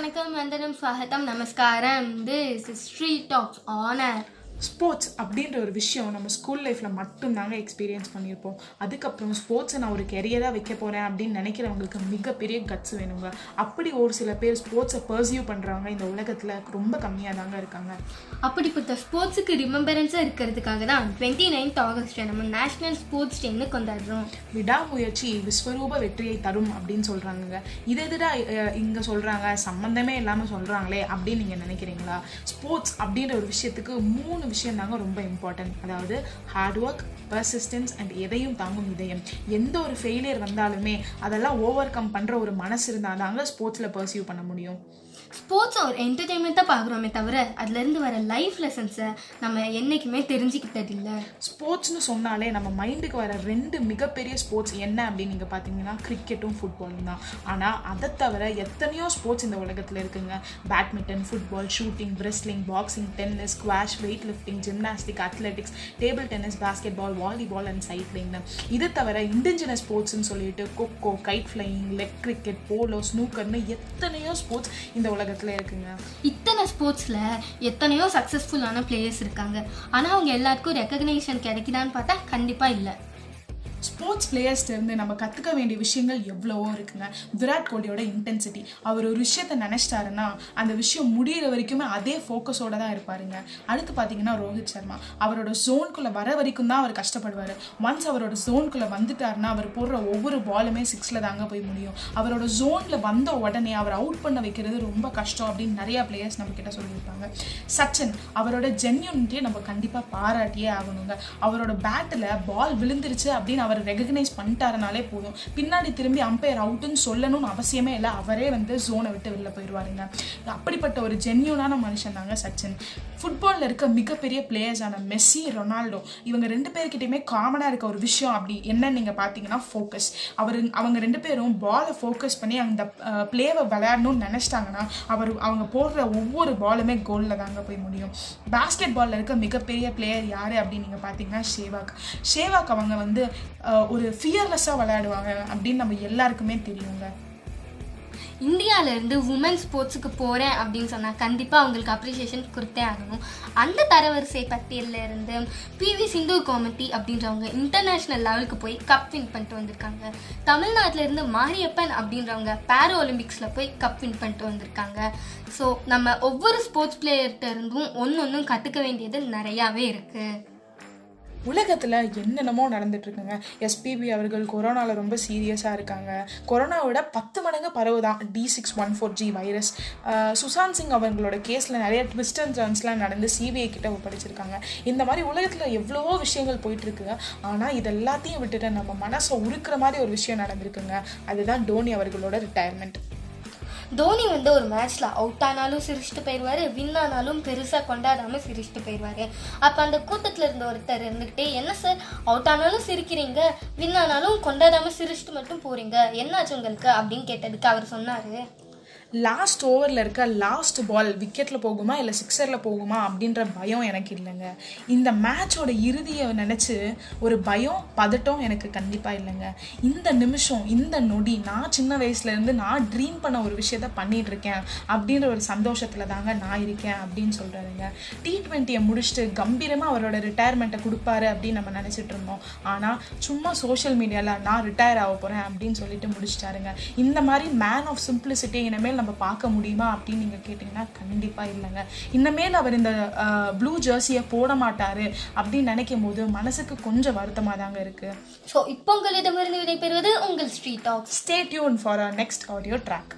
வணக்கம் வந்தனம் ஸ்வாகத்தம் நமஸ்காரம் this street dogs honour sports அப்படின்ற ஒரு விஷயம் நம்ம ஸ்கூல் லைஃப்பில் மட்டும்தாங்க எக்ஸ்பீரியன்ஸ் பண்ணியிருப்போம். அதுக்கப்புறம் ஸ்போர்ட்ஸை நான் ஒரு கெரியராக வைக்க போகிறேன் அப்படின்னு நினைக்கிறவங்களுக்கு மிகப்பெரிய கட்ஸ் வேணுங்க. அப்படி ஒரு சில பேர் ஸ்போர்ட்ஸை பர்சியூ பண்ணுறவங்க இந்த உலகத்தில் ரொம்ப கம்மியாக தாங்க இருக்காங்க. அப்படிப்பட்ட ஸ்போர்ட்ஸுக்கு ரிமெம்பரன்ஸாக இருக்கிறதுக்காக தான் டுவெண்ட்டி நைன்த் ஆகஸ்ட்டை நம்ம நேஷனல் ஸ்போர்ட்ஸ் டேன்னு கொண்டாடுறோம். விடாமுயற்சி விஸ்வரூப வெற்றியை தரும் அப்படின்னு சொல்கிறாங்க இதை எதிரா இங்கே சொல்கிறாங்க சம்மந்தமே இல்லாமல் சொல்கிறாங்களே அப்படின்னு நீங்கள் நினைக்கிறீங்களா? ஸ்போர்ட்ஸ் அப்படின்ற ஒரு விஷயத்துக்கு மூணு விஷயம் தாங்க ரொம்ப இம்பார்ட்டன்ட் அதாவது ஹார்ட் ஒர்க் பர்சிஸ்டன்ஸ் அண்ட் எதையும் தாங்கும் இதயம். எந்த ஒரு ஃபெயிலியர் வந்தாலுமே அதெல்லாம் ஓவர் கம் பண்ணுற ஒரு மனசு இருந்தால் தாங்க ஸ்போர்ட்ஸில் பர்சியூ பண்ண முடியும். ஸ்போர்ட்ஸ் ஒரு என்டர்டெயின்மெண்ட்டாக பார்க்குறோமே தவிர அதுலேருந்து வர லைஃப் லெசன்ஸை நம்ம என்றைக்குமே தெரிஞ்சுக்கிட்டது இல்லை ஸ்போர்ட்ஸ்னு சொன்னாலே நம்ம மைண்டுக்கு வர ரெண்டு மிகப்பெரிய ஸ்போர்ட்ஸ் என்ன அப்படின்னு நீங்கள் பார்த்தீங்கன்னா கிரிக்கெட்டும் ஃபுட்பாலும் தான். ஆனால் அதை தவிர எத்தனையோ ஸ்போர்ட்ஸ் இந்த உலகத்தில் இருக்குங்க. Badminton football shooting wrestling boxing tennis squash weightlifting gymnastic athletics table tennis basketball volleyball and cycling இதை தவிர இண்டிஜினஸ் ஸ்போர்ட்ஸ்னு சொல்லிட்டு kho kho kite flying leg cricket polo ஸ்னூக்கர்னு எத்தனையோ ஸ்போர்ட்ஸ் இந்த உலகத்தில் இருக்குங்க. இத்தனை ஸ்போர்ட்ஸில் எத்தனையோ சக்ஸஸ்ஃபுல்லான பிளேயர்ஸ் இருக்காங்க. ஆனால் அவங்க எல்லாருக்கும் ரெக்கக்னேஷன் கிடைக்குதான்னு பார்த்தா கண்டிப்பாக இல்லை. ஸ்போர்ட்ஸ் பிளேயர்ஸ்லேருந்து நம்ம கற்றுக்க வேண்டிய விஷயங்கள் எவ்வளவோ இருக்குங்க. விராட் கோலியோட இன்டென்சிட்டி அவர் ஒரு விஷயத்த நினச்சிட்டாருன்னா அந்த விஷயம் முடிகிற வரைக்குமே அதே ஃபோக்கஸோட தான் இருப்பாருங்க. அடுத்து பார்த்தீங்கன்னா ரோஹித் சர்மா. அவரோட ஜோனுக்குள்ளே வர வரைக்கும் தான் அவர் கஷ்டப்படுவார். ஒன்ஸ் அவரோட ஜோனுக்குள்ளே வந்துட்டாருன்னா அவர் போடுற ஒவ்வொரு பாலுமே சிக்ஸில் தாங்க போய் முடியும். அவரோட ஜோனில் வந்த உடனே அவர் அவுட் பண்ண வைக்கிறது ரொம்ப கஷ்டம் அப்படின்னு நிறையா பிளேயர்ஸ் நம்மக்கிட்ட சொல்லியிருப்பாங்க சச்சின் அவரோட ஜென்யூனிட்டியை நம்ம கண்டிப்பாக பாராட்டியே ஆகணுங்க. அவரோட பேட்டில் பால் விழுந்துருச்சு அப்படின்னு அவர் ரெகக்னைஸ் பண்ணிட்டாருனாலே போதும். பின்னாடி திரும்பி அம்பையர் அவுட்டுன்னு சொல்லணும்னு அவசியமே இல்லை. அவரே வந்து ஜோனை விட்டு வெளில போயிடுவாருங்க. அப்படிப்பட்ட ஒரு ஜென்யூனான மனுஷன் தாங்க சச்சின். ஃபுட்பாலில் இருக்க மிகப்பெரிய பிளேயர்ஸான மெஸ்ஸி ரொனால்டோ இவங்க ரெண்டு பேர்கிட்டையுமே காமனாக இருக்க ஒரு விஷயம் அப்படி என்னன்னு நீங்கள் பார்த்தீங்கன்னா ஃபோக்கஸ் அவர் அவங்க ரெண்டு பேரும் பாலை ஃபோக்கஸ் பண்ணி அந்த பிளேவை விளையாடணும்னு நினச்சிட்டாங்கன்னா அவர் அவங்க போடுற ஒவ்வொரு பாலுமே கோலில் தாங்க போய் முடியும். பேஸ்கெட் பாலில் இருக்க மிகப்பெரிய பிளேயர் யார் அப்படின்னு நீங்கள் பார்த்தீங்கன்னா ஷேவாக். ஷேவாக் அவங்க வந்து ஒரு ஃபியர்லெஸ்ஸாக விளையாடுவாங்க அப்படின்னு நம்ம எல்லாருக்குமே தெரியுங்க இந்தியாவிலேருந்து உமன் ஸ்போர்ட்ஸுக்கு போகிறேன் அப்படின்னு சொன்னால் கண்டிப்பாக அவங்களுக்கு அப்ரிசியேஷன் கொடுத்தே ஆகணும். அந்த தரவரிசை பட்டியலில் இருந்து பிவி சிந்து கோமதி அப்படின்றவங்க இன்டர்நேஷ்னல் லெவலுக்கு போய் கப் வின் பண்ணிட்டு வந்திருக்காங்க. தமிழ்நாட்டிலேருந்து மாரியப்பன் அப்படின்றவங்க பேரா ஒலிம்பிக்ஸில் போய் கப் வின் பண்ணிட்டு வந்திருக்காங்க. ஸோ நம்ம ஒவ்வொரு ஸ்போர்ட்ஸ் பிளேயர்கிட்ட இருந்தும் ஒன்று ஒன்றும் கற்றுக்க வேண்டியது நிறையாவே இருக்குது உலகத்தில் என்னென்னமோ நடந்துட்டு இருக்குங்க எஸ்பிபி அவர்கள் கொரோனாவில் ரொம்ப சீரியஸாக இருக்காங்க. கொரோனாவோட பத்து மடங்கு பரவுதான் D six one four G virus Sushant Singh அவர்களோட கேஸில் நிறைய ட்விஸ்ட் அண்ட் டர்ன்ஸ்லாம் நடந்து சிபிஐ கிட்ட ஒப்படைச்சிருக்காங்க. இந்த மாதிரி உலகத்தில் எவ்வளவோ விஷயங்கள் போயிட்டுருக்குங்க ஆனால் இது எல்லாத்தையும் விட்டுட்டு நம்ம மனசை உருக்குற மாதிரி ஒரு விஷயம் நடந்திருக்குங்க. அதுதான் டோனி அவர்களோட ரிட்டையர்மெண்ட் தோனி வந்து ஒரு மேட்ச்ல அவுட் ஆனாலும் சிரிச்சுட்டு போயிடுவாரு வின் ஆனாலும் பெருசாக கொண்டாடாமல் சிரிச்சுட்டு போயிடுவார் அப்போ அந்த கூட்டத்தில் இருந்த ஒருத்தர் இருந்துக்கிட்டே என்ன சார் அவுட் ஆனாலும் சிரிக்கிறீங்க வின் ஆனாலும் கொண்டாடாமல் சிரிச்சுட்டு மட்டும் போகிறீங்க என்னாச்சு உங்களுக்கு? அப்படின்னு கேட்டதுக்கு அவர் சொன்னார். லாஸ்ட் ஓவரில் இருக்க லாஸ்ட் பால் விக்கெட்டில் போகுமா இல்லை சிக்ஸரில் போகுமா அப்படின்ற பயம் எனக்கு இல்லைங்க. இந்த மேட்சோட இறுதியை நினச்சி ஒரு பயம் பதட்டம் எனக்கு கண்டிப்பாக இல்லைங்க. இந்த நிமிஷம் இந்த நொடி நான் சின்ன வயசுலேருந்து நான் ட்ரீம் பண்ண ஒரு விஷயத்த பண்ணிட்டு இருக்கேன் அப்படின்ற ஒரு சந்தோஷத்தில் தாங்க நான் இருக்கேன் அப்படின்னு சொல்கிறாருங்க டி ட்வெண்ட்டியை முடிச்சுட்டு கம்பீரமாக அவரோட ரிட்டையர்மெண்ட்டை கொடுப்பாரு அப்படின்னு நம்ம நினச்சிட்டு இருந்தோம். ஆனால் சும்மா சோஷியல் மீடியாவில் நான் ரிட்டையர் ஆக போகிறேன் அப்படின்னு சொல்லிட்டு முடிச்சிட்டாருங்க. இந்த மாதிரி மேன் ஆஃப் சிம்பிளிசிட்டி இனிமேல் நம்ம பார்க்க முடியுமா அப்படின்னு நீங்கள் கேட்டிங்கன்னா கண்டிப்பாக இல்லைங்க. இனிமேல் அவர் இந்த ப்ளூ ஜெர்சியை போட மாட்டார் அப்படின்னு நினைக்கும் போது மனசுக்கு கொஞ்சம் வருத்தமாக தாங்க இருக்குது ஸோ இப்போ உங்களிடமிருந்து விடைபெறுவது உங்கள் street talks. Stay tune for next audio track